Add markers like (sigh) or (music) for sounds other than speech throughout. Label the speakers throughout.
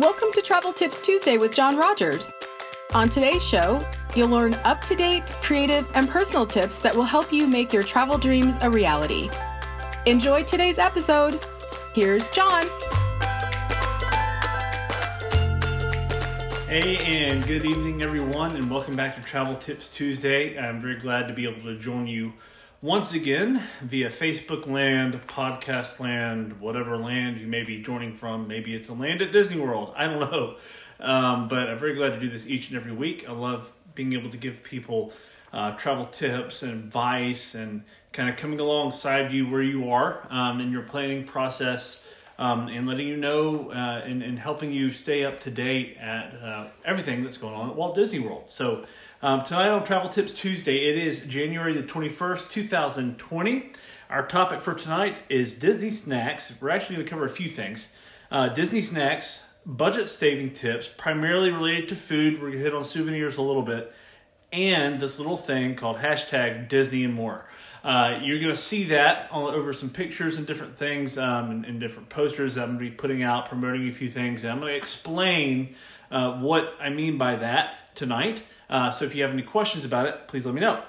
Speaker 1: Welcome to Travel Tips Tuesday with John Rogers. On today's show, you'll learn up to date, creative, and personal tips that will help you make your travel dreams a reality. Enjoy today's episode. Here's John.
Speaker 2: Hey, and good evening, everyone, and welcome back to Travel Tips Tuesday. I'm very glad to be able to join you once again via Facebook land, podcast land, whatever land you may be joining from. Maybe it's a land at Disney World. I don't know. Um, but I'm very glad to do this each and every week. I love being able to give people uh, travel tips and advice and kind of coming alongside you where you are um, in your planning process. Um, and letting you know uh, and, and helping you stay up to date at uh, everything that's going on at Walt Disney World. So, um, tonight on Travel Tips Tuesday, it is January the 21st, 2020. Our topic for tonight is Disney snacks. We're actually going to cover a few things uh, Disney snacks, budget saving tips, primarily related to food. We're going to hit on souvenirs a little bit, and this little thing called hashtag Disney and more. Uh, you're going to see that all over some pictures and different things um, and, and, different posters that I'm going to be putting out, promoting a few things. And I'm going to explain uh, what I mean by that tonight. Uh, so if you have any questions about it, please let me know.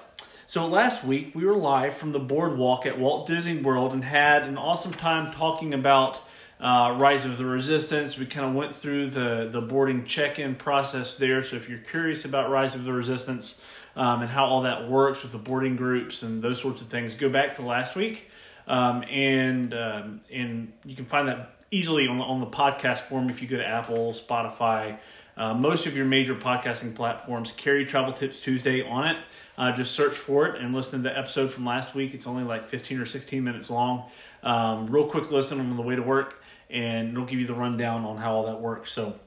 Speaker 2: So last week we were live from the boardwalk at Walt Disney World and had an awesome time talking about uh, Rise of the Resistance. We kind of went through the, the boarding check in process there. So if you're curious about Rise of the Resistance um, and how all that works with the boarding groups and those sorts of things, go back to last week. Um, and um, and you can find that easily on the, on the podcast form if you go to Apple, Spotify, uh, most of your major podcasting platforms carry Travel Tips Tuesday on it. Uh, just search for it and listen to the episode from last week. It's only like 15 or 16 minutes long. Um, real quick listen on the way to work, and it'll give you the rundown on how all that works. So,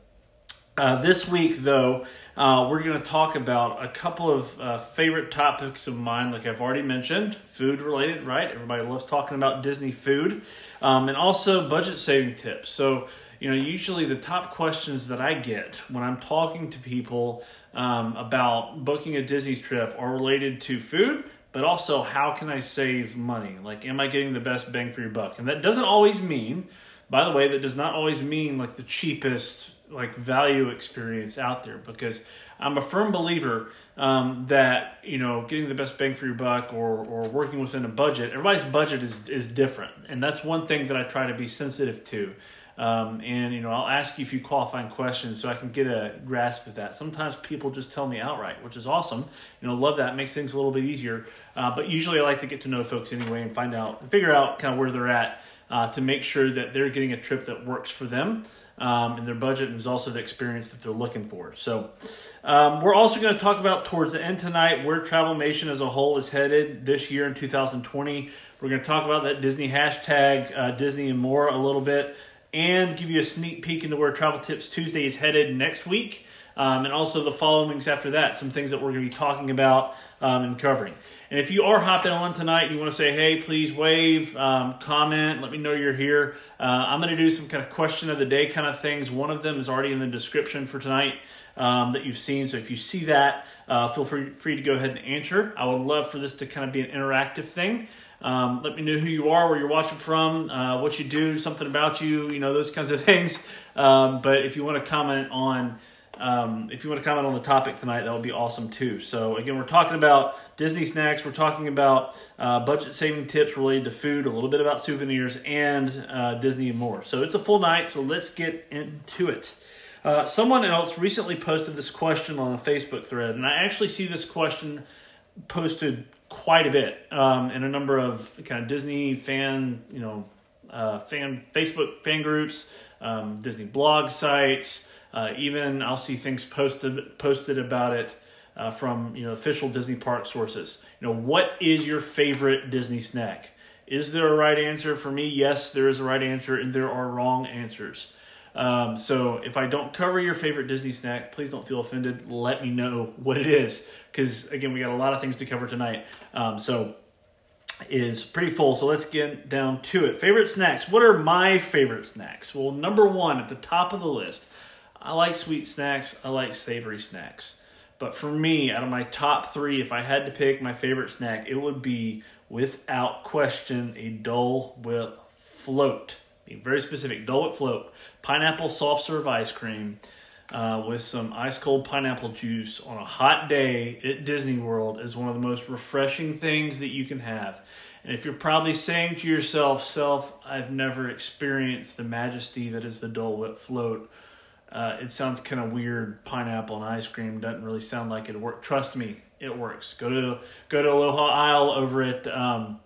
Speaker 2: uh, this week, though, uh, we're going to talk about a couple of uh, favorite topics of mine, like I've already mentioned, food related, right? Everybody loves talking about Disney food, um, and also budget saving tips. So, you know, usually the top questions that I get when I'm talking to people um, about booking a Disney trip are related to food, but also how can I save money? Like, am I getting the best bang for your buck? And that doesn't always mean, by the way, that does not always mean like the cheapest like value experience out there because I'm a firm believer um, that you know getting the best bang for your buck or or working within a budget. Everybody's budget is is different, and that's one thing that I try to be sensitive to. Um, and you know, I'll ask you a few qualifying questions so I can get a grasp of that. Sometimes people just tell me outright, which is awesome. You know, love that. It makes things a little bit easier. Uh, but usually, I like to get to know folks anyway and find out, figure out kind of where they're at uh, to make sure that they're getting a trip that works for them um, and their budget and is also the experience that they're looking for. So, um, we're also going to talk about towards the end tonight where Travelmation as a whole is headed this year in 2020. We're going to talk about that Disney hashtag, uh, Disney and more a little bit and give you a sneak peek into where Travel Tips Tuesday is headed next week. Um, and also the following weeks after that, some things that we're going to be talking about um, and covering. And if you are hopping on tonight, you want to say, hey, please wave, um, comment, let me know you're here. Uh, I'm going to do some kind of question of the day kind of things. One of them is already in the description for tonight um, that you've seen. So if you see that, uh, feel free, free to go ahead and answer. I would love for this to kind of be an interactive thing. Um, let me know who you are, where you're watching from, uh, what you do, something about you, you know, those kinds of (laughs) things. Um, but if you want to comment on, um, if you want to comment on the topic tonight, that would be awesome too. So again, we're talking about Disney snacks. We're talking about uh, budget saving tips related to food, a little bit about souvenirs, and uh, Disney and more. So it's a full night. So let's get into it. Uh, someone else recently posted this question on a Facebook thread, and I actually see this question posted quite a bit um, in a number of kind of Disney fan, you know, uh, fan Facebook fan groups, um, Disney blog sites. Uh, even I'll see things posted posted about it uh, from you know official Disney park sources. You know, what is your favorite Disney snack? Is there a right answer for me? Yes, there is a right answer, and there are wrong answers. Um, so if I don't cover your favorite Disney snack, please don't feel offended. Let me know what it is, because again, we got a lot of things to cover tonight. Um, so is pretty full. So let's get down to it. Favorite snacks. What are my favorite snacks? Well, number one at the top of the list, I like sweet snacks. I like savory snacks. But for me, out of my top three, if I had to pick my favorite snack, it would be without question a Dole Whip float. being very specific, Dole Whip Float, pineapple soft serve ice cream uh, with some ice cold pineapple juice on a hot day at Disney World is one of the most refreshing things that you can have. And if you're probably saying to yourself, self, I've never experienced the majesty that is the Dole Whip float, uh, it sounds kind of weird. Pineapple and ice cream doesn't really sound like it work. Trust me, it works. Go to go to Aloha Isle over at um,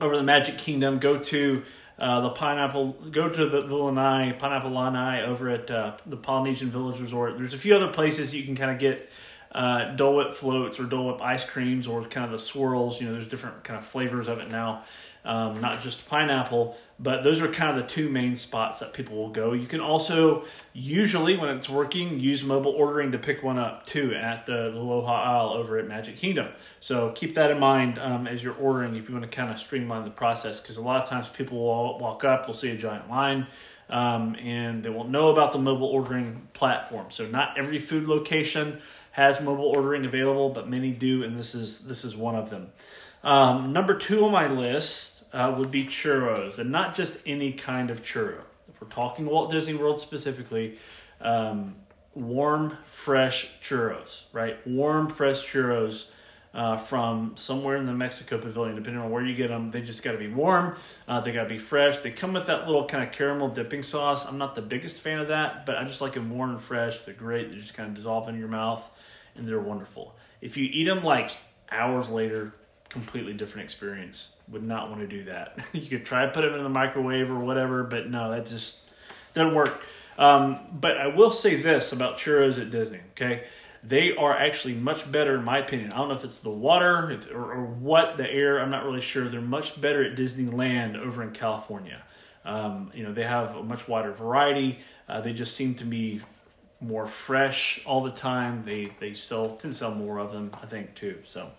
Speaker 2: over the Magic Kingdom. Go to uh, the pineapple. Go to the, the lanai pineapple lanai over at uh, the Polynesian Village Resort. There's a few other places you can kind of get uh, Dole Whip floats or Dole Whip ice creams or kind of the swirls. You know, there's different kind of flavors of it now, um, not just pineapple. But those are kind of the two main spots that people will go. You can also usually, when it's working, use mobile ordering to pick one up too at the, Aloha Isle over at Magic Kingdom. So keep that in mind um, as you're ordering if you want to kind of streamline the process because a lot of times people will walk up, they'll see a giant line. Um, and they will know about the mobile ordering platform. So not every food location has mobile ordering available, but many do, and this is this is one of them. Um, number two on my list uh, would be churros, and not just any kind of churro. If we're talking Walt Disney World specifically, um, warm, fresh churros, right? Warm, fresh churros. Uh, from somewhere in the Mexico Pavilion, depending on where you get them. They just got to be warm. Uh, they got to be fresh. They come with that little kind of caramel dipping sauce. I'm not the biggest fan of that, but I just like them warm and fresh. They're great. They just kind of dissolve in your mouth and they're wonderful. If you eat them like hours later, completely different experience. Would not want to do that. (laughs) you could try to put them in the microwave or whatever, but no, that just doesn't work. Um, but I will say this about churros at Disney, okay? They are actually much better, in my opinion. I don't know if it's the water if, or, or, what, the air, I'm not really sure. They're much better at Disneyland over in California. Um, you know, they have a much wider variety. Uh, they just seem to be more fresh all the time. They they sell tend to sell more of them, I think, too. So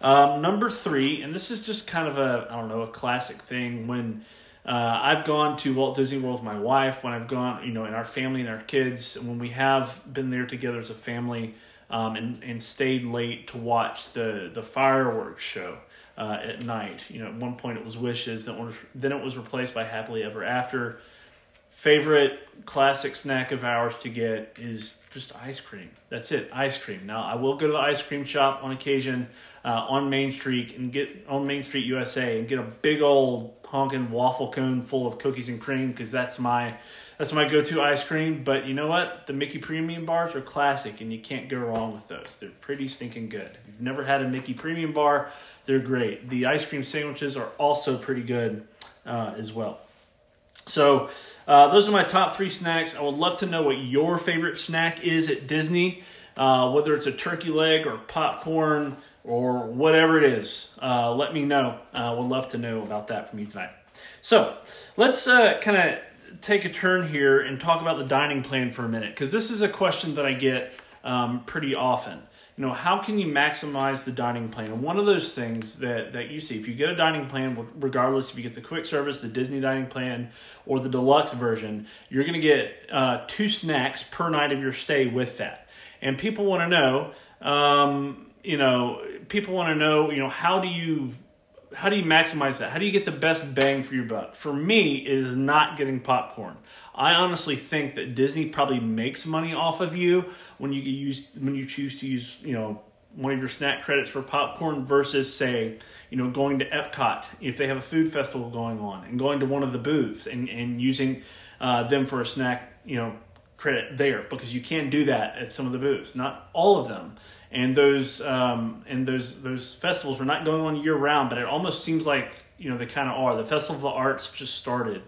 Speaker 2: um, number three, and this is just kind of a I don't know a classic thing when. Uh, I've gone to Walt Disney World with my wife when I've gone, you know, in our family and our kids, when we have been there together as a family um, and, and stayed late to watch the, the fireworks show uh, at night. You know, at one point it was Wishes, then was, then it was replaced by Happily Ever After favorite classic snack of ours to get is just ice cream. That's it, ice cream. Now I will go to the ice cream shop on occasion uh, on Main Street and get on Main Street USA and get a big old honking waffle cone full of cookies and cream because that's my that's my go-to ice cream. But you know what? The Mickey Premium bars are classic and you can't go wrong with those. They're pretty stinking good. If you've never had a Mickey Premium bar, they're great. The ice cream sandwiches are also pretty good uh, as well. So uh, those are my top three snacks. I would love to know what your favorite snack is at Disney, uh, whether it's a turkey leg or popcorn or whatever it is. Uh, let me know. I would love to know about that from you tonight. So let's uh, kind of take a turn here and talk about the dining plan for a minute because this is a question that I get um, pretty often you know how can you maximize the dining plan? And one of those things that that you see if you get a dining plan regardless if you get the quick service the disney dining plan or the deluxe version you're going to get uh, two snacks per night of your stay with that. And people want to know um, you know people want to know you know how do you how do you maximize that? How do you get the best bang for your buck? For me, it is not getting popcorn. I honestly think that Disney probably makes money off of you when you use when you choose to use you know one of your snack credits for popcorn versus say you know going to Epcot if they have a food festival going on and going to one of the booths and and using uh, them for a snack you know credit there because you can do that at some of the booths, not all of them and those um, and those those festivals are not going on year round, but it almost seems like you know they kind of are. The Festival of the Arts just started,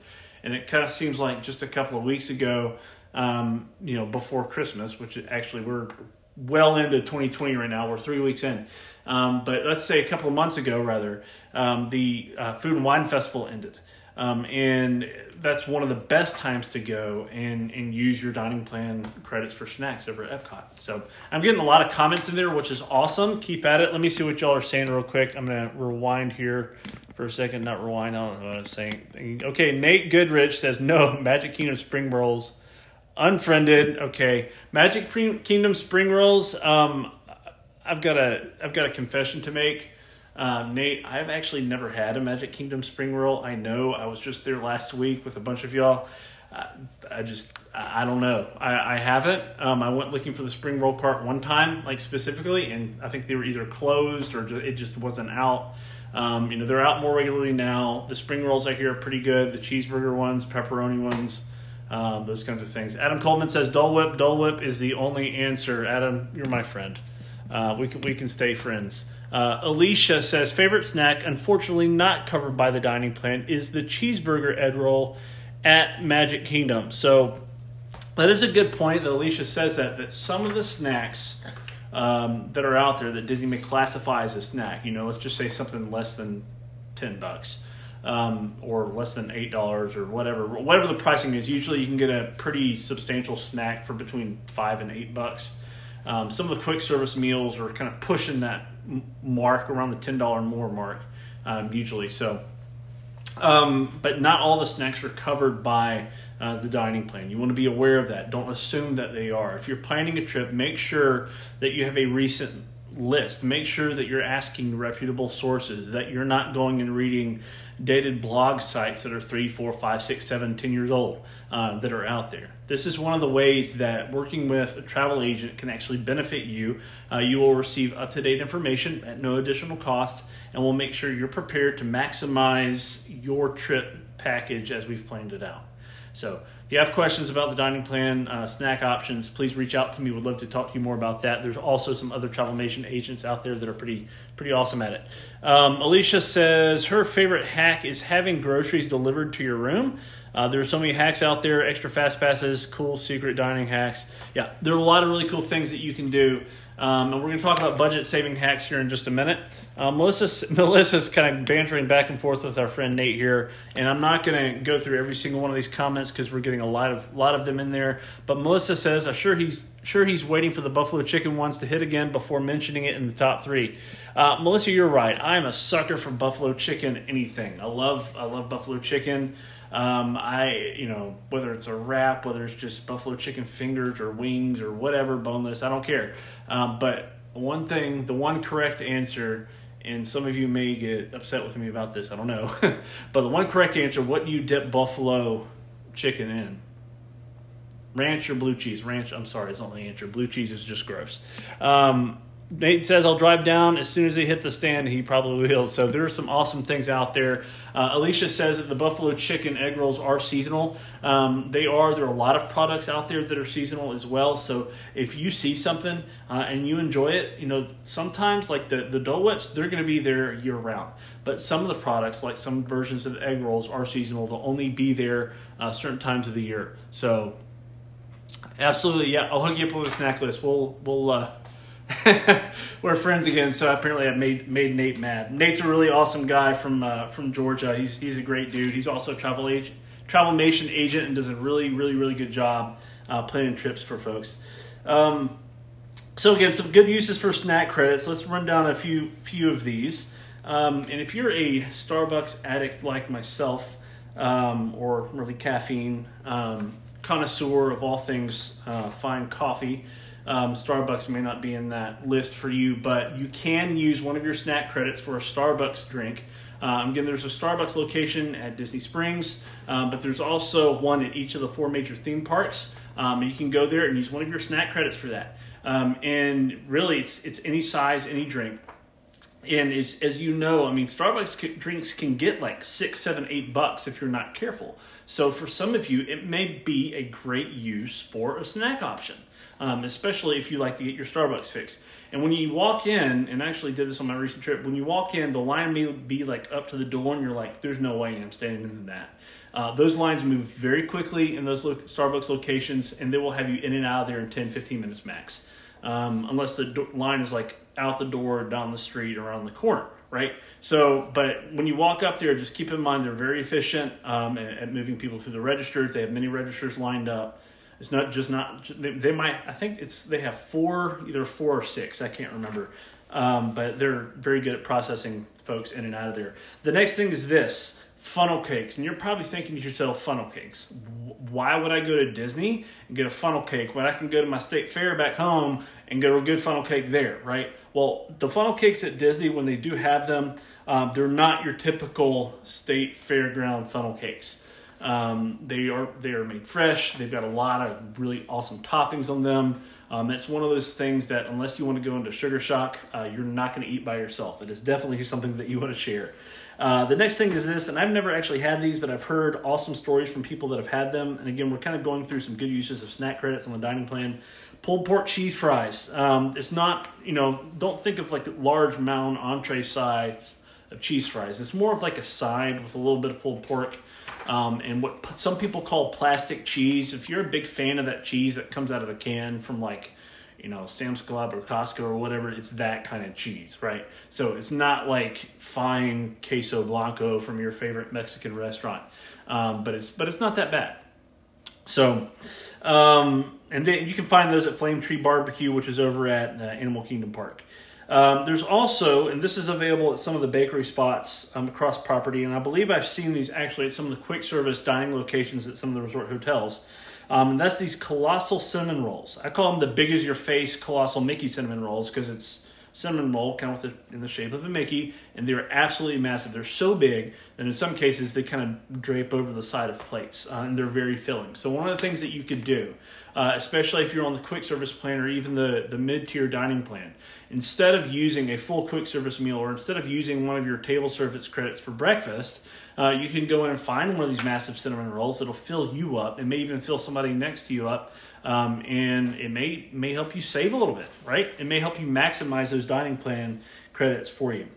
Speaker 2: and it kind of seems like just a couple of weeks ago, um, you know, before Christmas, which actually we're well into 2020 right now. We're three weeks in, um, but let's say a couple of months ago, rather, um, the uh, Food and Wine Festival ended. Um, and that's one of the best times to go and, and use your dining plan credits for snacks over at Epcot. So I'm getting a lot of comments in there, which is awesome. Keep at it. Let me see what y'all are saying real quick. I'm to rewind here for a second. Not rewind. I don't know what I'm saying. Okay, Nate Goodrich says no. (laughs) Magic Kingdom spring rolls, unfriended. Okay, Magic Kingdom spring rolls. Um, I've got a I've got a confession to make. Um, Nate, I've actually never had a Magic Kingdom spring roll. I know I was just there last week with a bunch of y'all. I, I just, I don't know. I, I haven't. Um, I went looking for the spring roll cart one time, like specifically, and I think they were either closed or it just wasn't out. Um, you know, they're out more regularly now. The spring rolls I hear are pretty good. The cheeseburger ones, pepperoni ones, um, those kinds of things. Adam Coleman says Dole Whip. Dole Whip is the only answer. Adam, you're my friend. Uh, we can we can stay friends. Uh, Alicia says favorite snack, unfortunately not covered by the dining plan, is the cheeseburger egg roll at Magic Kingdom. So that is a good point that Alicia says that that some of the snacks um, that are out there that Disney may classify as a snack, you know, let's just say something less than ten bucks. Um, or less than eight dollars or whatever whatever the pricing is usually you can get a pretty substantial snack for between five and eight bucks um, some of the quick service meals are kind of pushing that mark around the ten dollar more mark um, usually. So, um, but not all the snacks are covered by uh, the dining plan. You want to be aware of that. Don't assume that they are. If you're planning a trip, make sure that you have a recent list. Make sure that you're asking reputable sources, that you're not going and reading dated blog sites that are three, four, five, six, seven, ten years old uh, that are out there. This is one of the ways that working with a travel agent can actually benefit you. Uh, you will receive up to date information at no additional cost, and we'll make sure you're prepared to maximize your trip package as we've planned it out. So, if you have questions about the dining plan, uh, snack options, please reach out to me. We'd love to talk to you more about that. There's also some other Travelmation agents out there that are pretty pretty awesome at it. Um, Alicia says her favorite hack is having groceries delivered to your room. Uh, there are so many hacks out there, extra fast passes, cool secret dining hacks. Yeah, there are a lot of really cool things that you can do. Um, and we're going to talk about budget saving hacks here in just a minute. Um, Melissa's, (laughs) Melissa's kind of bantering back and forth with our friend Nate here, and I'm not going to go through every single one of these comments because we're getting a lot of lot of them in there. But Melissa says, "I'm sure he's sure he's waiting for the buffalo chicken ones to hit again before mentioning it in the top three. Uh, Melissa, you're right. I'm a sucker for buffalo chicken. Anything. I love I love buffalo chicken. Um, I, you know, whether it's a wrap, whether it's just buffalo chicken fingers or wings or whatever, boneless, I don't care. Um, but one thing, the one correct answer, and some of you may get upset with me about this, I don't know, (laughs) but the one correct answer, what do you dip buffalo chicken in? Ranch or blue cheese? Ranch, I'm sorry, it's not the answer. Blue cheese is just gross. Um, Nate says I'll drive down as soon as they hit the stand. He probably will. So there are some awesome things out there. Uh, Alicia says that the buffalo chicken egg rolls are seasonal. Um, they are. There are a lot of products out there that are seasonal as well. So if you see something uh, and you enjoy it, you know sometimes like the the Dole Whips, they're going to be there year round. But some of the products, like some versions of the egg rolls, are seasonal. They'll only be there uh, certain times of the year. So absolutely, yeah, I'll hook you up with a snack list. We'll we'll uh, (laughs) we're friends again. So apparently, I made made Nate mad. Nate's a really awesome guy from uh, from Georgia. He's he's a great dude. He's also a travel agent, Travelmation agent, and does a really really really good job uh, planning trips for folks. Um, so again, some good uses for snack credits. Let's run down a few few of these. Um, and if you're a Starbucks addict like myself, um, or really caffeine um, connoisseur of all things uh, fine coffee. Um, Starbucks may not be in that list for you, but you can use one of your snack credits for a Starbucks drink. Um, again, there's a Starbucks location at Disney Springs, um, but there's also one at each of the four major theme parks. Um, you can go there and use one of your snack credits for that. Um, and really, it's it's any size, any drink. And as you know, I mean, Starbucks drinks can get like six, seven, eight bucks if you're not careful. So for some of you, it may be a great use for a snack option um, especially if you like to get your Starbucks fix. And when you walk in, and I actually did this on my recent trip, when you walk in, the line may be like up to the door, and you're like, "There's no way I'm standing in that." Uh, those lines move very quickly in those lo- Starbucks locations, and they will have you in and out of there in 10, 15 minutes max, um, unless the do- line is like out the door, down the street, around the corner right? So, but when you walk up there, just keep in mind they're very efficient um, at, at, moving people through the registers. They have many registers lined up. It's not just not they, might. I think it's they have four, either four or six. I can't remember, um, but they're very good at processing folks in and out of there. The next thing is this funnel cakes, and you're probably thinking to yourself, funnel cakes. Why would I go to Disney and get a funnel cake when I can go to my state fair back home and get a good funnel cake there, right? Well, the funnel cakes at Disney, when they do have them, um, they're not your typical state fairground funnel cakes. Um, they are they are made fresh. They've got a lot of really awesome toppings on them. Um, it's one of those things that unless you want to go into sugar shock, uh, you're not going to eat by yourself. It is definitely something that you want to share. Uh, the next thing is this, and I've never actually had these, but I've heard awesome stories from people that have had them. And again, we're kind of going through some good uses of snack credits on the dining plan. Pulled pork cheese fries. Um, it's not, you know, don't think of like large mound entree size of cheese fries. It's more of like a side with a little bit of pulled pork. Um, and what some people call plastic cheese. If you're a big fan of that cheese that comes out of a can from like you know, Sam's Club or Costco or whatever, it's that kind of cheese, right? So it's not like fine queso blanco from your favorite Mexican restaurant, um, but it's but it's not that bad. So, um, and then you can find those at Flame Tree Barbecue, which is over at uh, Animal Kingdom Park. Um, there's also, and this is available at some of the bakery spots um, across property, and I believe I've seen these actually at some of the quick service dining locations at some of the resort hotels. Um, and that's these colossal cinnamon rolls. I call them the big as your face colossal Mickey cinnamon rolls because it's cinnamon roll kind of in the shape of a Mickey, and they're absolutely massive. They're so big that in some cases they kind of drape over the side of plates, uh, and they're very filling. So one of the things that you could do, uh, especially if you're on the quick service plan or even the the mid tier dining plan, instead of using a full quick service meal or instead of using one of your table service credits for breakfast, uh, you can go in and find one of these massive cinnamon rolls that'll fill you up. It may even fill somebody next to you up, um, and it may may help you save a little bit, right? It may help you maximize those dining plan credits for you.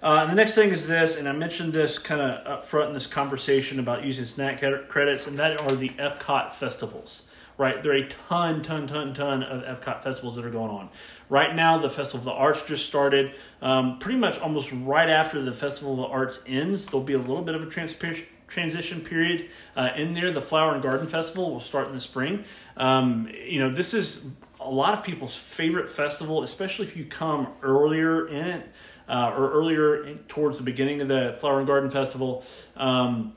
Speaker 2: Uh, and the next thing is this, and I mentioned this kind of up front in this conversation about using snack credits, and that are the Epcot festivals right? There are a ton, ton, ton, ton of Epcot festivals that are going on. Right now, the Festival of the Arts just started. Um, pretty much almost right after the Festival of the Arts ends, there'll be a little bit of a transpa- transition period uh, in there. The Flower and Garden Festival will start in the spring. Um, you know, this is a lot of people's favorite festival, especially if you come earlier in it uh, or earlier in, towards the beginning of the Flower and Garden Festival. Um,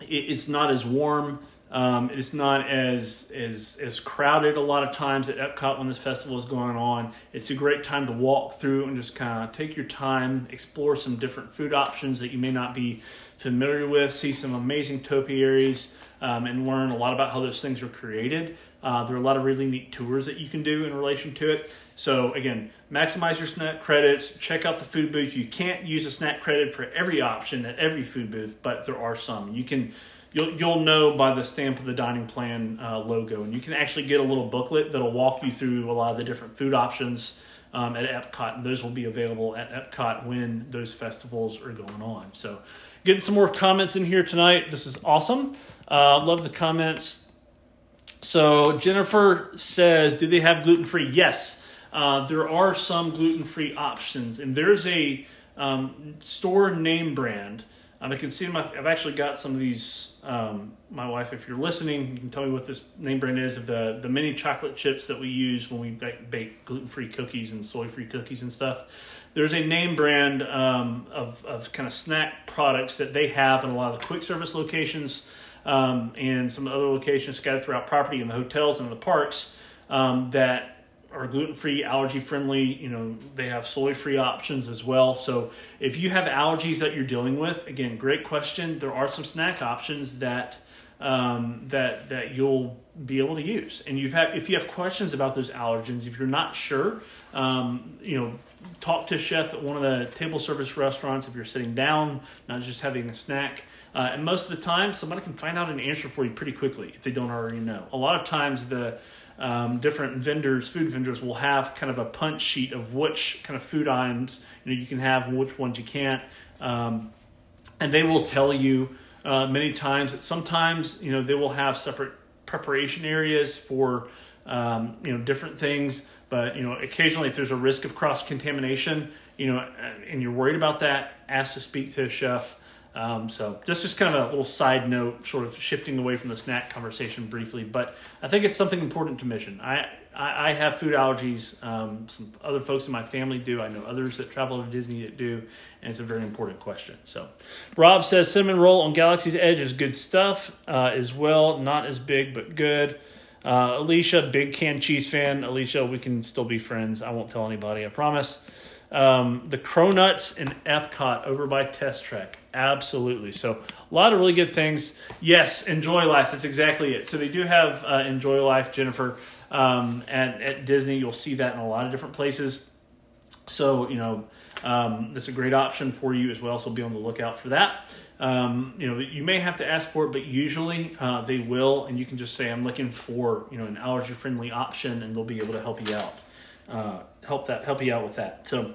Speaker 2: it, it's not as warm. Um, it's not as as as crowded a lot of times at Epcot when this festival is going on. It's a great time to walk through and just kind of take your time, explore some different food options that you may not be familiar with, see some amazing topiaries, um, and learn a lot about how those things are created. Uh, there are a lot of really neat tours that you can do in relation to it. So again, maximize your snack credits. Check out the food booths. You can't use a snack credit for every option at every food booth, but there are some. You can you'll you'll know by the stamp of the dining plan uh, logo, and you can actually get a little booklet that'll walk you through a lot of the different food options um, at Epcot, and those will be available at Epcot when those festivals are going on. So, getting some more comments in here tonight. This is awesome. Uh, love the comments. So Jennifer says, "Do they have gluten free?" Yes, uh, there are some gluten free options, and there's a um, store name brand um, I can see my. I've actually got some of these. Um, my wife, if you're listening, you can tell me what this name brand is of the the mini chocolate chips that we use when we bake gluten free cookies and soy free cookies and stuff. There's a name brand um, of of kind of snack products that they have in a lot of the quick service locations um, and some other locations scattered throughout property in the hotels and the parks um, that are gluten free, allergy friendly. You know, they have soy free options as well. So if you have allergies that you're dealing with, again, great question. There are some snack options that um, that that you'll be able to use. And you've had if you have questions about those allergens, if you're not sure, um, you know, talk to a chef at one of the table service restaurants if you're sitting down, not just having a snack. Uh, and most of the time, somebody can find out an answer for you pretty quickly if they don't already know. A lot of times, the um, different vendors, food vendors, will have kind of a punch sheet of which kind of food items you know you can have and which ones you can't, um, and they will tell you uh, many times that sometimes you know they will have separate preparation areas for um, you know different things, but you know occasionally if there's a risk of cross contamination, you know, and you're worried about that, ask to speak to a chef. Um, so just just kind of a little side note, sort of shifting away from the snack conversation briefly, but I think it's something important to mention. I I, I have food allergies. Um, some other folks in my family do. I know others that travel to Disney that do, and it's a very important question. So, Rob says cinnamon roll on Galaxy's Edge is good stuff uh, as well. Not as big, but good. Uh, Alicia, big canned cheese fan. Alicia, we can still be friends. I won't tell anybody. I promise. Um, the Cronuts in Epcot over by Test Track. Absolutely. So a lot of really good things. Yes, Enjoy Life. That's exactly it. So they do have uh, Enjoy Life, Jennifer, um, at, at Disney. You'll see that in a lot of different places. So, you know, um, that's a great option for you as well. So be on the lookout for that. Um, you know, you may have to ask for it, but usually uh, they will, and you can just say, "I'm looking for you know an allergy friendly option," and they'll be able to help you out uh, help that help you out with that. So,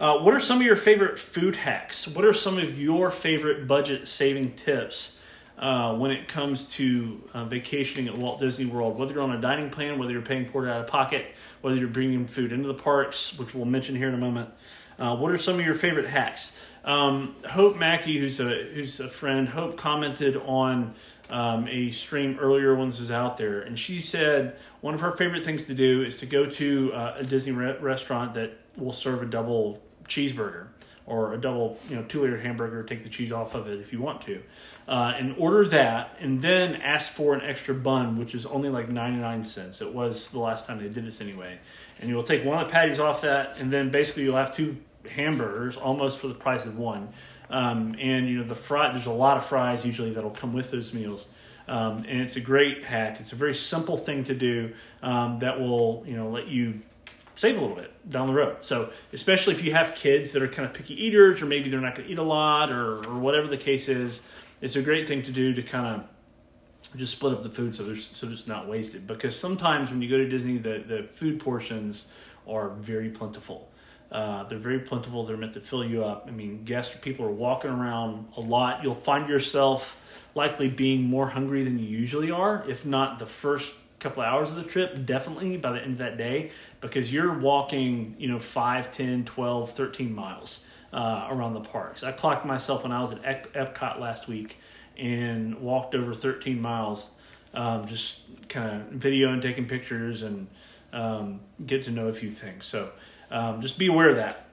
Speaker 2: uh, what are some of your favorite food hacks? What are some of your favorite budget saving tips uh, when it comes to uh, vacationing at Walt Disney World? Whether you're on a dining plan, whether you're paying for it out of pocket, whether you're bringing food into the parks, which we'll mention here in a moment. Uh, what are some of your favorite hacks? Um, Hope Mackey, who's a who's a friend, Hope commented on um, a stream earlier when this was out there, and she said one of her favorite things to do is to go to uh, a Disney re- restaurant that will serve a double cheeseburger or a double, you know, two layer hamburger. Take the cheese off of it if you want to, uh, and order that, and then ask for an extra bun, which is only like ninety nine cents. It was the last time they did this anyway, and you'll take one of the patties off that, and then basically you'll have two hamburgers almost for the price of one. Um, and you know the fry. There's a lot of fries usually that'll come with those meals. Um, and it's a great hack. It's a very simple thing to do um, that will you know let you save a little bit down the road. So especially if you have kids that are kind of picky eaters, or maybe they're not going to eat a lot, or, or whatever the case is, it's a great thing to do to kind of just split up the food so there's so it's not wasted. Because sometimes when you go to Disney, the the food portions are very plentiful. Uh, they're very plentiful. They're meant to fill you up. I mean, guests, people are walking around a lot. You'll find yourself likely being more hungry than you usually are, if not the first couple of hours of the trip, definitely by the end of that day, because you're walking, you know, 5, 10, 12, 13 miles uh, around the parks. I clocked myself when I was at Ep- Epcot last week and walked over 13 miles, um, just kind of videoing, taking pictures, and um, get to know a few things. So, um, just be aware of that.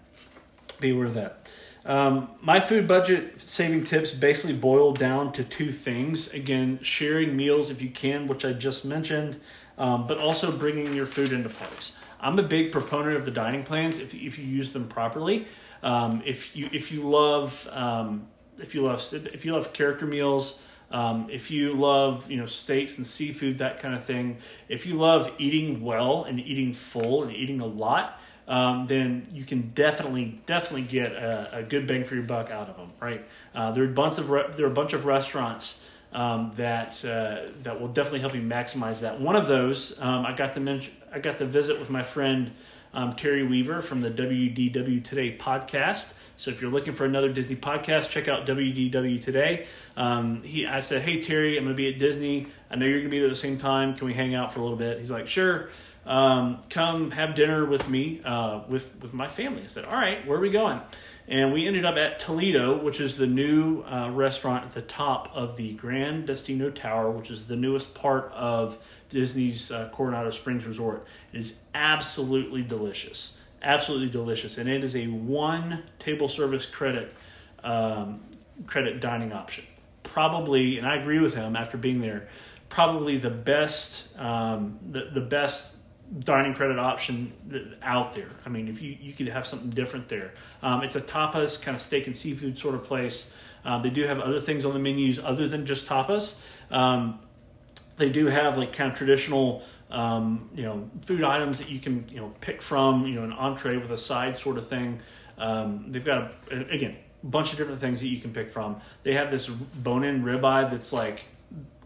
Speaker 2: Be aware of that. Um, my food budget saving tips basically boil down to two things. Again, sharing meals if you can, which I just mentioned, um, but also bringing your food into parks. I'm a big proponent of the dining plans if, if you use them properly. Um, if you if you love um, if you love if you love character meals, um, if you love you know steaks and seafood that kind of thing, if you love eating well and eating full and eating a lot, um, then you can definitely definitely get a, a, good bang for your buck out of them. Right? Uh, there are a bunch of re- there are a bunch of restaurants um, that uh, that will definitely help you maximize that. One of those um, I got to mention I got to visit with my friend um, Terry Weaver from the WDW Today podcast. So if you're looking for another Disney podcast, check out WDW Today. Um, he, I said, hey Terry, I'm to be at Disney. I know you're to be there at the same time. Can we hang out for a little bit? He's like, sure um, come have dinner with me uh, with with my family. I said, all right, where are we going? And we ended up at Toledo, which is the new uh, restaurant at the top of the Gran Destino Tower, which is the newest part of Disney's uh, Coronado Springs Resort. It is absolutely delicious, absolutely delicious, and it is a one table service credit um, credit dining option. Probably, and I agree with him after being there. Probably the best, um, the the best dining credit option out there. I mean, if you you could have something different there. Um, it's a tapas kind of steak and seafood sort of place. Um, they do have other things on the menus other than just tapas. Um, they do have like kind of traditional, um, you know, food items that you can you know pick from. You know, an entree with a side sort of thing. Um, they've got a, again a bunch of different things that you can pick from. They have this bone-in ribeye that's like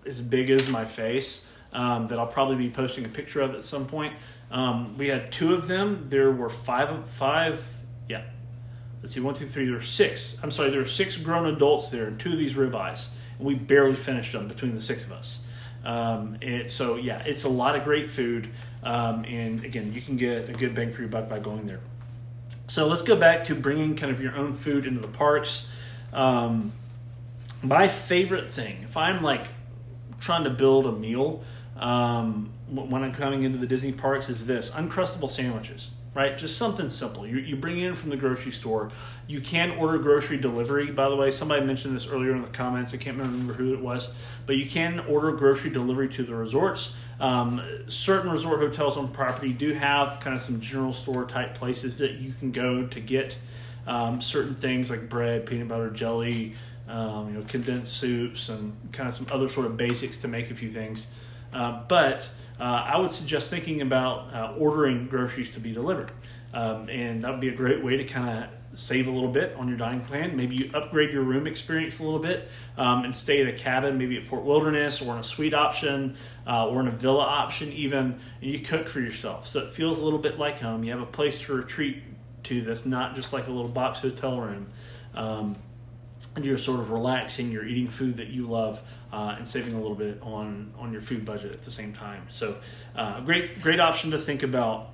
Speaker 2: as big as my face um, that I'll probably be posting a picture of at some point. Um, we had two of them. There were five, five, yeah. Let's see, one, two, three. There were six. I'm sorry, there were six grown adults there, and two of these ribeyes, and we barely finished them between the six of us. Um, it, so yeah, it's a lot of great food, um, and again, you can get a good bang for your buck by going there. So let's go back to bringing kind of your own food into the parks. Um, my favorite thing, if I'm like trying to build a meal um, when I'm coming into the Disney parks, is this Uncrustable sandwiches right? Just something simple. You, you bring it in from the grocery store. You can order grocery delivery. By the way, somebody mentioned this earlier in the comments. I can't remember who it was, but you can order grocery delivery to the resorts. Um, certain resort hotels on property do have kind of some general store type places that you can go to get um, certain things like bread, peanut butter, jelly, um, you know, condensed soups, and kind of some other sort of basics to make a few things. Uh, but uh, I would suggest thinking about uh, ordering groceries to be delivered. Um, and that would be a great way to kind of save a little bit on your dining plan. Maybe you upgrade your room experience a little bit um, and stay at a cabin, maybe at Fort Wilderness or in a suite option uh, or in a villa option, even, and you cook for yourself. So it feels a little bit like home. You have a place to retreat to that's not just like a little box hotel room. Um, and you're sort of relaxing, you're eating food that you love uh, and saving a little bit on on your food budget at the same time. So, uh, great great option to think about.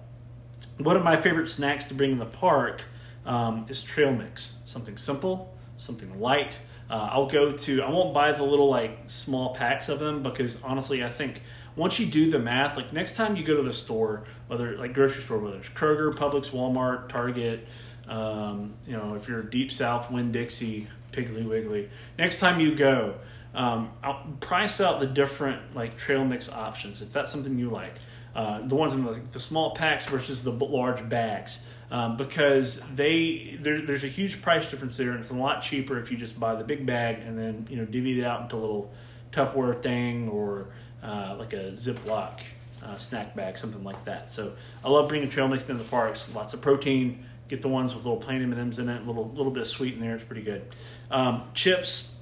Speaker 2: One of my favorite snacks to bring in the park um, is trail mix. Something simple, something light. Uh, I'll go to. I won't buy the little like small packs of them because honestly, I think once you do the math, like next time you go to the store, whether like grocery store, whether it's Kroger, Publix, Walmart, Target, um, you know, if you're deep south, Winn Dixie, Piggly Wiggly, next time you go, um, I'll price out the different like trail mix options if that's something you like. Uh, the ones in the, the, small packs versus the large bags um, because they there, there's a huge price difference there and it's a lot cheaper if you just buy the big bag and then you know divvy it out into a little Tupperware thing or uh, like a Ziploc uh, snack bag, something like that. So I love bringing trail mix into the parks. Lots of protein. Get the ones with little plain M&Ms in it, a little little bit of sweet in there. It's pretty good. Um, chips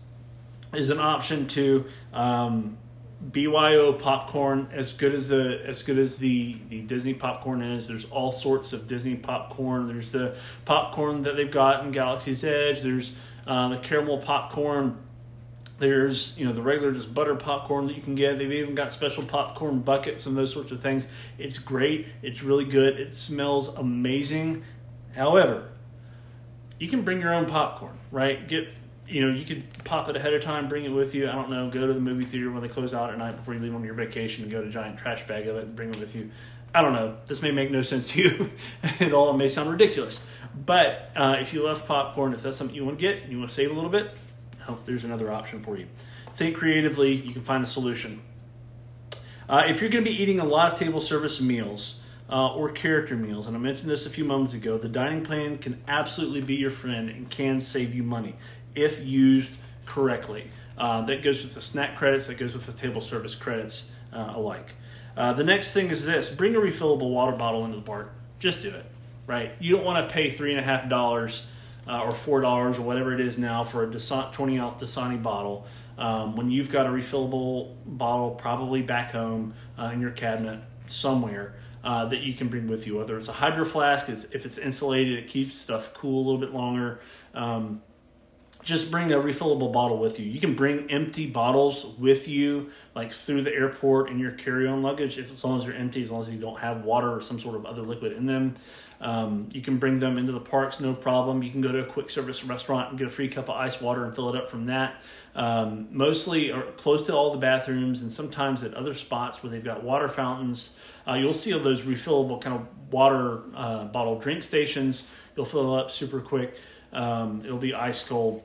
Speaker 2: is an option to um, BYO popcorn as good as the as good as the the Disney popcorn is. There's all sorts of Disney popcorn. There's the popcorn that they've got in Galaxy's Edge. There's uh, the caramel popcorn. There's you know the regular just butter popcorn that you can get. They've even got special popcorn buckets and those sorts of things. It's great. It's really good. It smells amazing. However, you can bring your own popcorn, right? Get you know, you could pop it ahead of time, bring it with you. I don't know, go to the movie theater when they close out at night before you leave on your vacation and go to a giant trash bag of it and bring it with you. I don't know. This may make no sense to you (laughs) at all. It may sound ridiculous. But uh, if you love popcorn, if that's something you want to get and you want to save a little bit, oh, there's another option for you. Think creatively, you can find a solution. Uh, if you're going to be eating a lot of table service meals, uh, or character meals. And I mentioned this a few moments ago. The dining plan can absolutely be your friend and can save you money if used correctly. Uh, that goes with the snack credits, that goes with the table service credits uh, alike. Uh, the next thing is this bring a refillable water bottle into the park. Just do it, right? You don't want to pay $3.5 uh, or $4 or whatever it is now for a 20 ounce Dasani bottle um, when you've got a refillable bottle probably back home uh, in your cabinet somewhere. Uh, that you can bring with you, whether it's a hydro flask, it's, if it's insulated, it keeps stuff cool a little bit longer. Um, just bring a refillable bottle with you. You can bring empty bottles with you, like through the airport in your carry-on luggage, if as long as they're empty, as long as you don't have water or some sort of other liquid in them. Um, you can bring them into the parks, no problem. You can go to a quick service restaurant and get a free cup of ice water and fill it up from that. Um, mostly or close to all the bathrooms, and sometimes at other spots where they've got water fountains, uh, you'll see those refillable kind of water uh, bottle drink stations. You'll fill it up super quick. Um, it'll be ice cold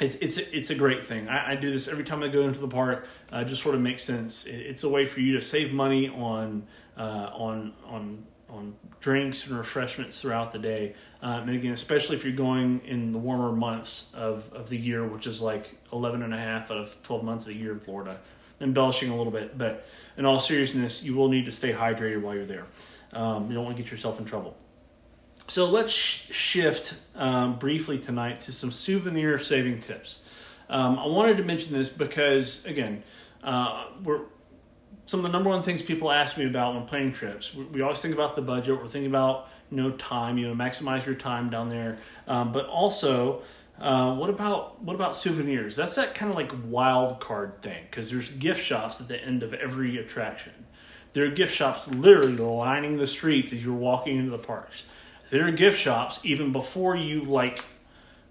Speaker 2: it's it's it's a great thing. I, I, do this every time I go into the park. Uh, just sort of makes sense. It, it's a way for you to save money on uh, on on on drinks and refreshments throughout the day. Um, and again, especially if you're going in the warmer months of, of the year, which is like 11 and a half out of 12 months of the year in Florida. Embellishing a little bit, but in all seriousness, you will need to stay hydrated while you're there. Um, you don't want to get yourself in trouble. So let's sh- shift um, briefly tonight to some souvenir saving tips. Um, I wanted to mention this because, again, uh, we're some of the number one things people ask me about when planning trips. We, we, always think about the budget. We're thinking about you know time. You know, maximize your time down there. Um, but also, uh, what about what about souvenirs? That's that kind of like wild card thing because there's gift shops at the end of every attraction. There are gift shops literally lining the streets as you're walking into the parks. There are gift shops even before you like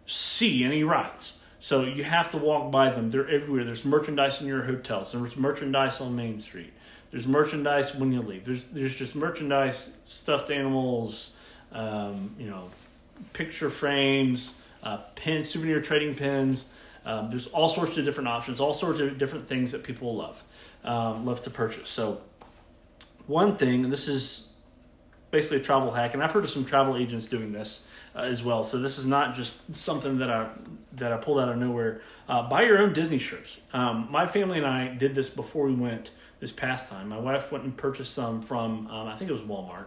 Speaker 2: see any rides. So you have to walk by them. They're everywhere. There's merchandise in your hotels. There's merchandise on Main Street. There's merchandise when you leave. There's there's just merchandise, stuffed animals, um, you know, picture frames, uh, pins, souvenir trading pins. Um, there's all sorts of different options, all sorts of different things that people love, um, love to purchase. So one thing, and this is basically a travel hack, and I've heard of some travel agents doing this uh, as well. So this is not just something that I that I pulled out of nowhere. Uh, buy your own Disney shirts. Um, my family and I did this before we went this past time. My wife went and purchased some from um, I think it was Walmart,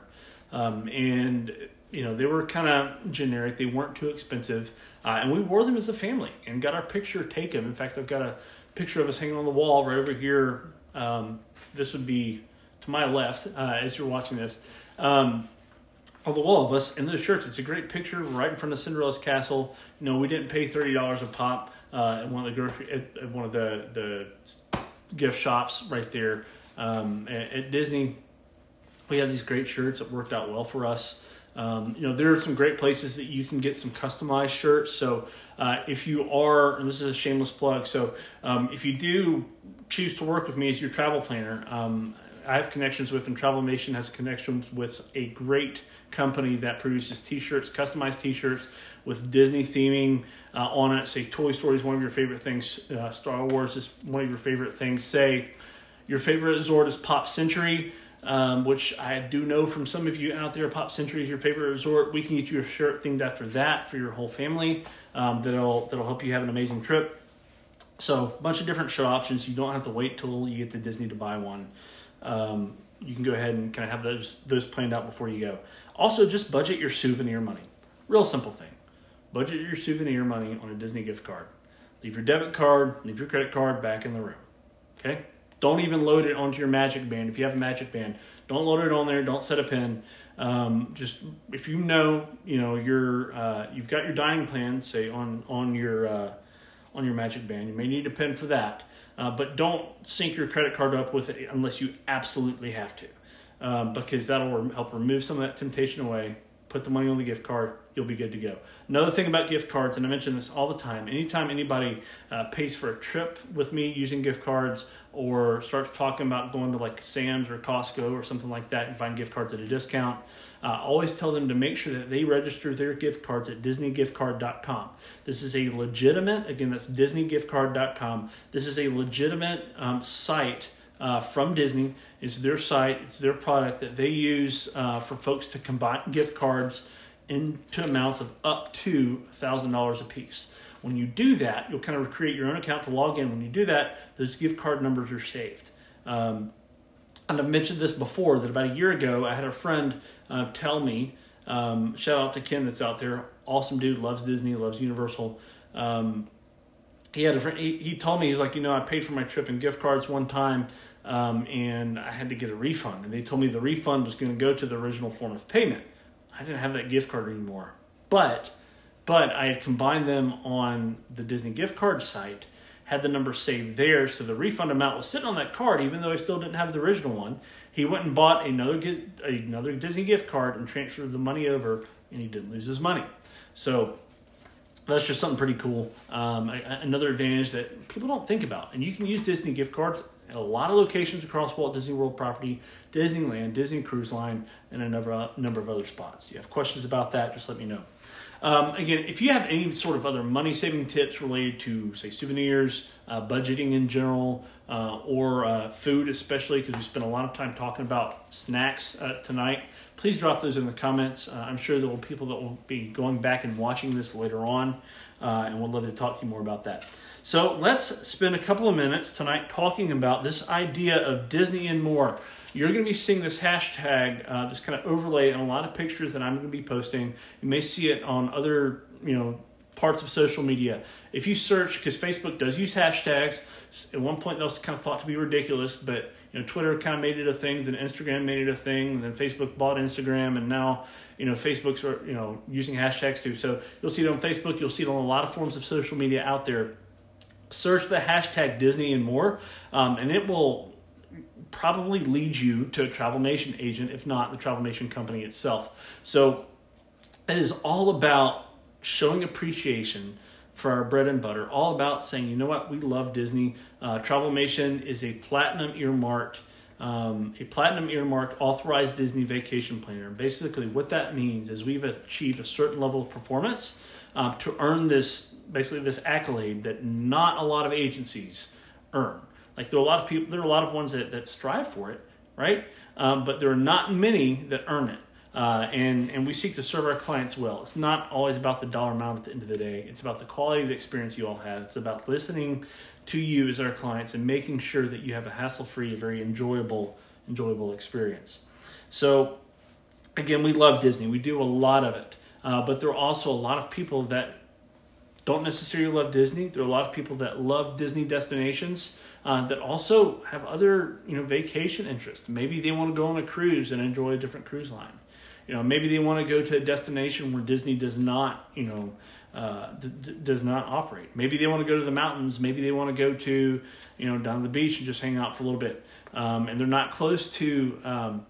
Speaker 2: um, and you know they were kind of generic. They weren't too expensive, uh, and we wore them as a family and got our picture taken. In fact, I've got a picture of us hanging on the wall right over here. Um, this would be to my left uh, as you're watching this. Um, the wall of us in those shirts. It's a great picture right in front of Cinderella's castle. You know, we didn't pay thirty dollars a pop uh, at one of the grocery at, at, one of the the gift shops right there um, at, at, Disney. We had these great shirts that worked out well for us. Um, you know, there are some great places that you can get some customized shirts. So uh, if you are, and this is a shameless plug, so um, if you do choose to work with me as your travel planner, um, I have connections with, and Travelmation has connections with a great company that produces T-shirts, customized T-shirts with Disney theming uh, on it. Say Toy Story is one of your favorite things. Uh, Star Wars is one of your favorite things. Say your favorite resort is Pop Century, um, which I do know from some of you out there. Pop Century is your favorite resort. We can get you a shirt themed after that for your whole family. Um, that'll that'll help you have an amazing trip. So a bunch of different shirt options. You don't have to wait till you get to Disney to buy one um, you can go ahead and kind of have those those planned out before you go. Also, just budget your souvenir money. Real simple thing. Budget your souvenir money on a Disney gift card. Leave your debit card, leave your credit card back in the room. Okay? Don't even load it onto your Magic Band. If you have a Magic Band, don't load it on there. Don't set a pin. Um, just if you know, you know, you're uh, you've got your dining plan, say on on your uh, on your Magic Band. You may need a pin for that. Uh, but don't sync your credit card up with it unless you absolutely have to, um, because that'll help remove some of that temptation away. Put the money on the gift card, you'll be good to go. Another thing about gift cards, and I mention this all the time, anytime anybody uh, pays for a trip with me using gift cards or starts talking about going to like Sam's or Costco or something like that and buying gift cards at a discount, uh, always tell them to make sure that they register their gift cards at disneygiftcard.com. This is a legitimate, again, that's disneygiftcard.com. This is a legitimate um, site uh, from Disney. It's their site, it's their product that they use uh, for folks to combine gift cards into amounts of up to $1,000 a piece. When you do that, you'll kind of create your own account to log in. When you do that, those gift card numbers are saved. Um, and I've mentioned this before that about a year ago, I had a friend uh, tell me, um, shout out to Ken that's out there, awesome dude, loves Disney, loves Universal. Um, he had a friend, he, he told me, he's like, you know, I paid for my trip in gift cards one time um, and I had to get a refund. And they told me the refund was going to go to the original form of payment. I didn't have that gift card anymore. But but I had combined them on the Disney gift card site, had the number saved there, so the refund amount was sitting on that card, even though I still didn't have the original one. He went and bought another another Disney gift card and transferred the money over, and he didn't lose his money. So that's just something pretty cool. Um, another advantage that people don't think about, and you can use Disney gift cards at a lot of locations across Walt Disney World property, Disneyland, Disney Cruise Line, and a number, number of other spots. If you have questions about that, just let me know. Um, again, if you have any sort of other money saving tips related to, say, souvenirs, uh, budgeting in general, uh, or uh, food, especially because we spent a lot of time talking about snacks uh, tonight, please drop those in the comments. Uh, I'm sure there will be people that will be going back and watching this later on, uh, and we'd love to talk to you more about that. So let's spend a couple of minutes tonight talking about this idea of Disney and more. You're going to be seeing this hashtag, uh, this kind of overlay on a lot of pictures that I'm going to be posting. You may see it on other, you know, parts of social media. If you search, because Facebook does use hashtags, at one point that was kind of thought to be ridiculous, but you know, Twitter kind of made it a thing, then Instagram made it a thing, then Facebook bought Instagram, and now you know Facebook's are you know using hashtags too. So you'll see it on Facebook, you'll see it on a lot of forms of social media out there search the hashtag Disney and more, um, and it will probably lead you to a Travelmation agent, if not the Travelmation company itself. So it is all about showing appreciation for our bread and butter, all about saying, you know what, we love Disney. Uh, Travelmation is a platinum earmarked, um, a platinum earmarked authorized Disney vacation planner. Basically, what that means is we've achieved a certain level of performance um, to earn this, basically this accolade that not a lot of agencies earn. Like there are a lot of people, there are a lot of ones that, that strive for it, right? Um, but there are not many that earn it. Uh, and and we seek to serve our clients well. It's not always about the dollar amount at the end of the day. It's about the quality of the experience you all have. It's about listening to you as our clients and making sure that you have a hassle-free, very enjoyable, enjoyable experience. So, again, we love Disney. We do a lot of it, uh, but there are also a lot of people that don't necessarily love Disney. There are a lot of people that love Disney destinations uh, that also have other you know vacation interests. Maybe they want to go on a cruise and enjoy a different cruise line. You know maybe they want to go to a destination where disney does not you know uh, d- d- does not operate. Maybe they want to go to the mountains. Maybe they want to go to you know down to the beach and just hang out for a little bit. Um, and they're not close to um,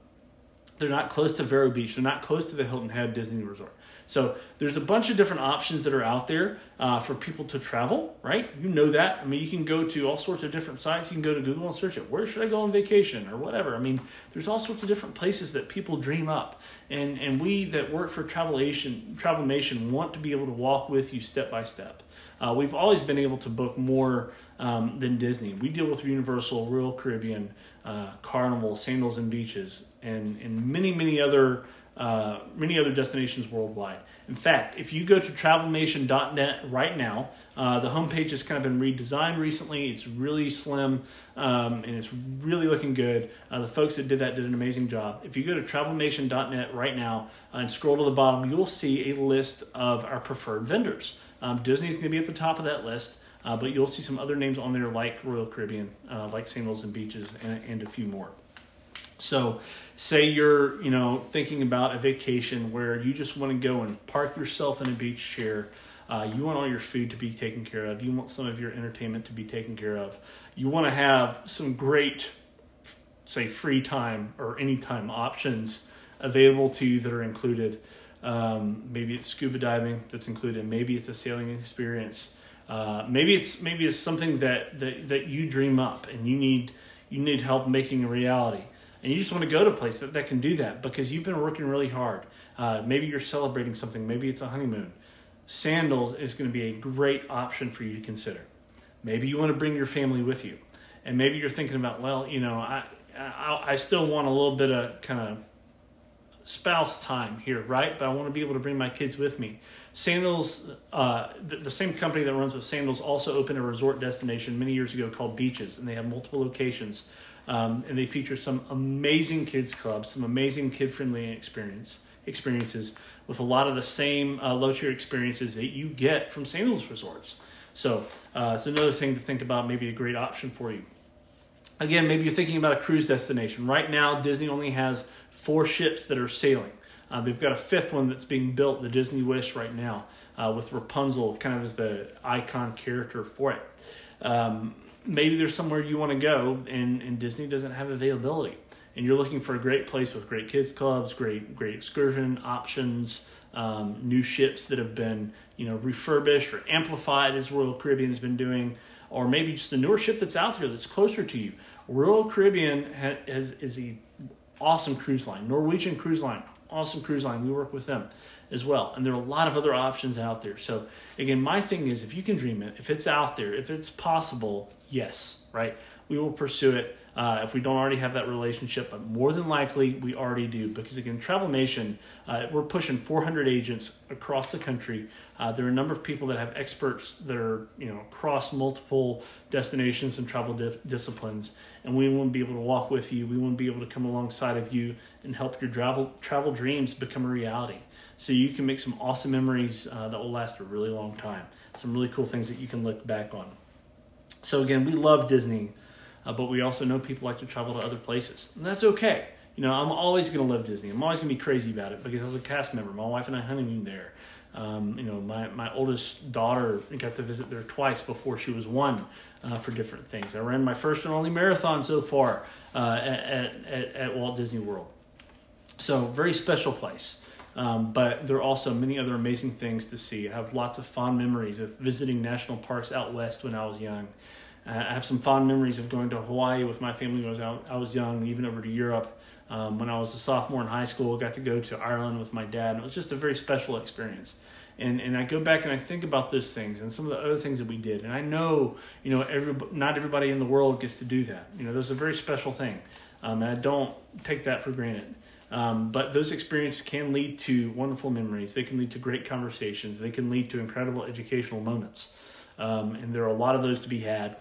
Speaker 2: they're not close to vero beach. They're not close to the hilton head disney resort so there's a bunch of different options that are out there uh, for people to travel, right? You know that. I mean, you can go to all sorts of different sites. You can go to Google and search it. Where should I go on vacation or whatever? I mean, there's all sorts of different places that people dream up, and and we that work for Travelation Travelmation want to be able to walk with you step by step. Uh, we've always been able to book more um, than Disney. We deal with Universal, Royal Caribbean, uh, Carnival, Sandals and Beaches, and and many many other uh, many other destinations worldwide. In fact, if you go to travelmation.net right now, uh, the homepage has kind of been redesigned recently. It's really slim um, and it's really looking good. Uh, the folks that did that did an amazing job. If you go to travelmation.net right now uh, and scroll to the bottom, you'll see a list of our preferred vendors. Um, Disney is going to be at the top of that list. Uh, but you'll see some other names on there like Royal Caribbean, uh, like Sandals and Beaches, and, and a few more. So, say you're, you know, thinking about a vacation where you just want to go and park yourself in a beach chair. Uh, you want all your food to be taken care of. You want some of your entertainment to be taken care of. You want to have some great, say, free time or anytime options available to you that are included. Um, maybe it's scuba diving that's included. Maybe it's a sailing experience. Uh, maybe it's maybe it's something that, that that you dream up and you need you need help making a reality and you just want to go to a place that, that can do that because you've been working really hard. Uh, maybe you're celebrating something, maybe it's a honeymoon. Sandals is going to be a great option for you to consider. Maybe you want to bring your family with you, and maybe you're thinking about, well, you know, I I, I still want a little bit of kind of spouse time here, right? But I want to be able to bring my kids with me. Sandals, uh, the, the, same company that runs with Sandals, also opened a resort destination many years ago called Beaches, and they have multiple locations. Um, and they feature some amazing kids clubs, some amazing kid friendly experience experiences with a lot of the same uh, low tier experiences that you get from Sandals resorts. So uh, it's another thing to think about, maybe a great option for you. Again, maybe you're thinking about a cruise destination. Right now, Disney only has four ships that are sailing. Uh, they've got a fifth one that's being built, the Disney Wish, right now, uh, with Rapunzel kind of as the icon character for it. Um, maybe there's somewhere you want to go and, and Disney doesn't have availability and you're looking for a great place with great kids clubs, great great excursion options, um, new ships that have been you know refurbished or amplified as Royal Caribbean's been doing, or maybe just a newer ship that's out there that's closer to you. Royal Caribbean has, is a awesome cruise line. Norwegian Cruise Line, awesome cruise line. We work with them as well. And there are a lot of other options out there. So again, my thing is if you can dream it, if it's out there, if it's possible, yes, right? We will pursue it. Uh, if we don't already have that relationship, but more than likely we already do. Because again, Travelmation, uh, we're pushing 400 agents across the country. Uh, there are a number of people that have experts that are you know across multiple destinations and travel di- disciplines, and we want to be able to walk with you. We want to be able to come alongside of you and help your travel travel dreams become a reality so you can make some awesome memories uh, that will last a really long time. Some really cool things that you can look back on. So again, we love Disney, uh, but we also know people like to travel to other places, and that's okay. You know, I'm always going to love Disney. I'm always going to be crazy about it because I was a cast member. My wife and I honeymooned there. Um, you know, my, my oldest daughter got to visit there twice before she was one uh, for different things. I ran my first and only marathon so far uh, at, at, at Walt Disney World. So, very special place. Um, but there are also many other amazing things to see. I have lots of fond memories of visiting national parks out west when I was young. Uh, I have some fond memories of going to Hawaii with my family when I was, I was young, even over to Europe. Um, when I was a sophomore in high school, I got to go to Ireland with my dad, and it was just a very special experience. And and I go back and I think about those things and some of the other things that we did, and I know you know every not everybody in the world gets to do that. You know, there's a very special thing, um, and I don't take that for granted. Um, but those experiences can lead to wonderful memories. They can lead to great conversations. They can lead to incredible educational moments. Um, and there are a lot of those to be had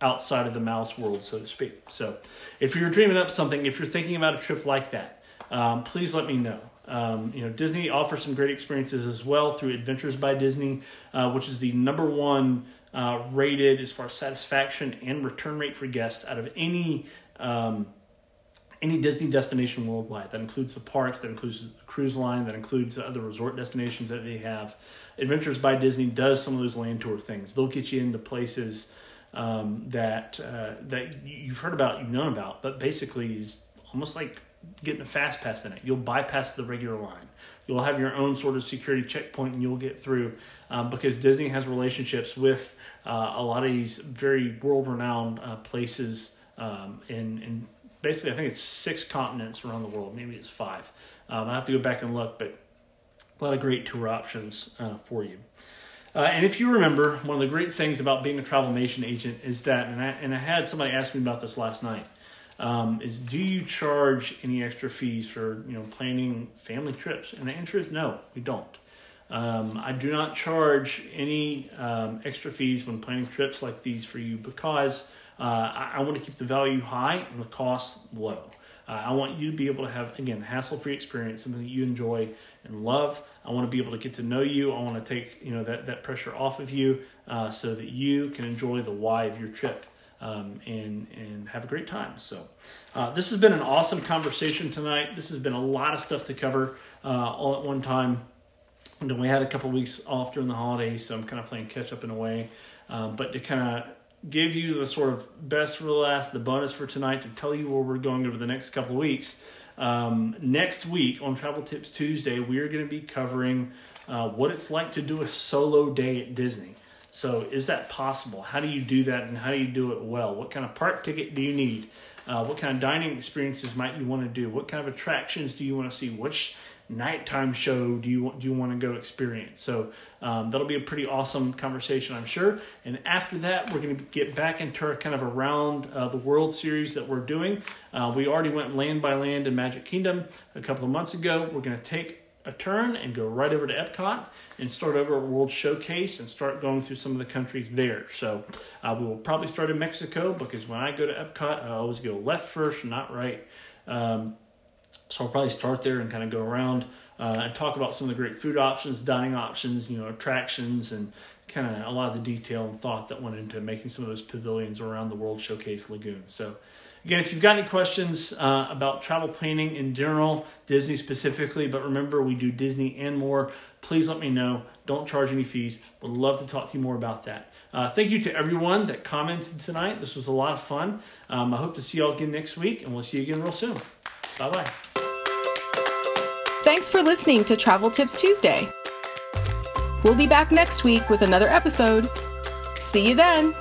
Speaker 2: outside of the mouse world, so to speak. So, if you're dreaming up something, if you're thinking about a trip like that, um, please let me know. Um, you know, Disney offers some great experiences as well through Adventures by Disney, uh, which is the number one uh, rated as far as satisfaction and return rate for guests out of any um, any Disney destination worldwide. That includes the parks, that includes the cruise line, that includes the other resort destinations that they have. Adventures by Disney does some of those land tour things. They'll get you into places um, that uh, that you've heard about, you've known about, but basically is almost like getting a fast pass in it. You'll bypass the regular line. You'll have your own sort of security checkpoint, and you'll get through um, because Disney has relationships with uh, a lot of these very world-renowned uh, places um, in in basically I think it's six continents around the world. Maybe it's five. Um, I have to go back and look, but a lot of great tour options uh, for you. Uh, and if you remember, one of the great things about being a Travelmation agent is that, and I, and I had somebody ask me about this last night, um, is do you charge any extra fees for you know planning family trips? And the answer is no, we don't. Um, I do not charge any um, extra fees when planning trips like these for you because uh, I, I want to keep the value high and the cost low. Uh, I want you to be able to have, again, a hassle free experience, something that you enjoy and love. I want to be able to get to know you. I want to take you know that, that pressure off of you uh, so that you can enjoy the why of your trip. Um, and and have a great time. So, uh, this has been an awesome conversation tonight. This has been a lot of stuff to cover uh, all at one time. And we had a couple weeks off during the holidays, so I'm kind of playing catch up in a way. Um, but to kind of give you the sort of best for the last, the bonus for tonight to tell you where we're going over the next couple of weeks. Um, next week on Travel Tips Tuesday, we are going to be covering uh, what it's like to do a solo day at Disney. So, is that possible? How do you do that and how do you do it well? What kind of park ticket do you need? Uh, what kind of dining experiences might you want to do? What kind of attractions do you want to see? Which nighttime show do you do you want to go experience? So um, that'll be a pretty awesome conversation, I'm sure. And after that, we're going to get back into our kind of around uh, the world series that we're doing. Uh, we already went land by land in Magic Kingdom a couple of months ago. We're going to take a turn and go right over to Epcot and start over at World Showcase and start going through some of the countries there. So uh, we will probably start in Mexico because when I go to Epcot, I always go left first, not right. Um, so I'll probably start there and kind of go around uh, and talk about some of the great food options, dining options, you know, attractions, and kind of a lot of the detail and thought that went into making some of those pavilions around the World Showcase Lagoon. So, again, if you've got any questions uh, about travel planning in general, Disney specifically, but remember we do Disney and more, please let me know. Don't charge any fees. Would love to talk to you more about that. Uh, thank you to everyone that commented tonight. This was a lot of fun. Um, I hope to see you all again next week, and we'll see you again real soon. Bye bye.
Speaker 1: Thanks for listening to Travel Tips Tuesday. We'll be back next week with another episode. See you then.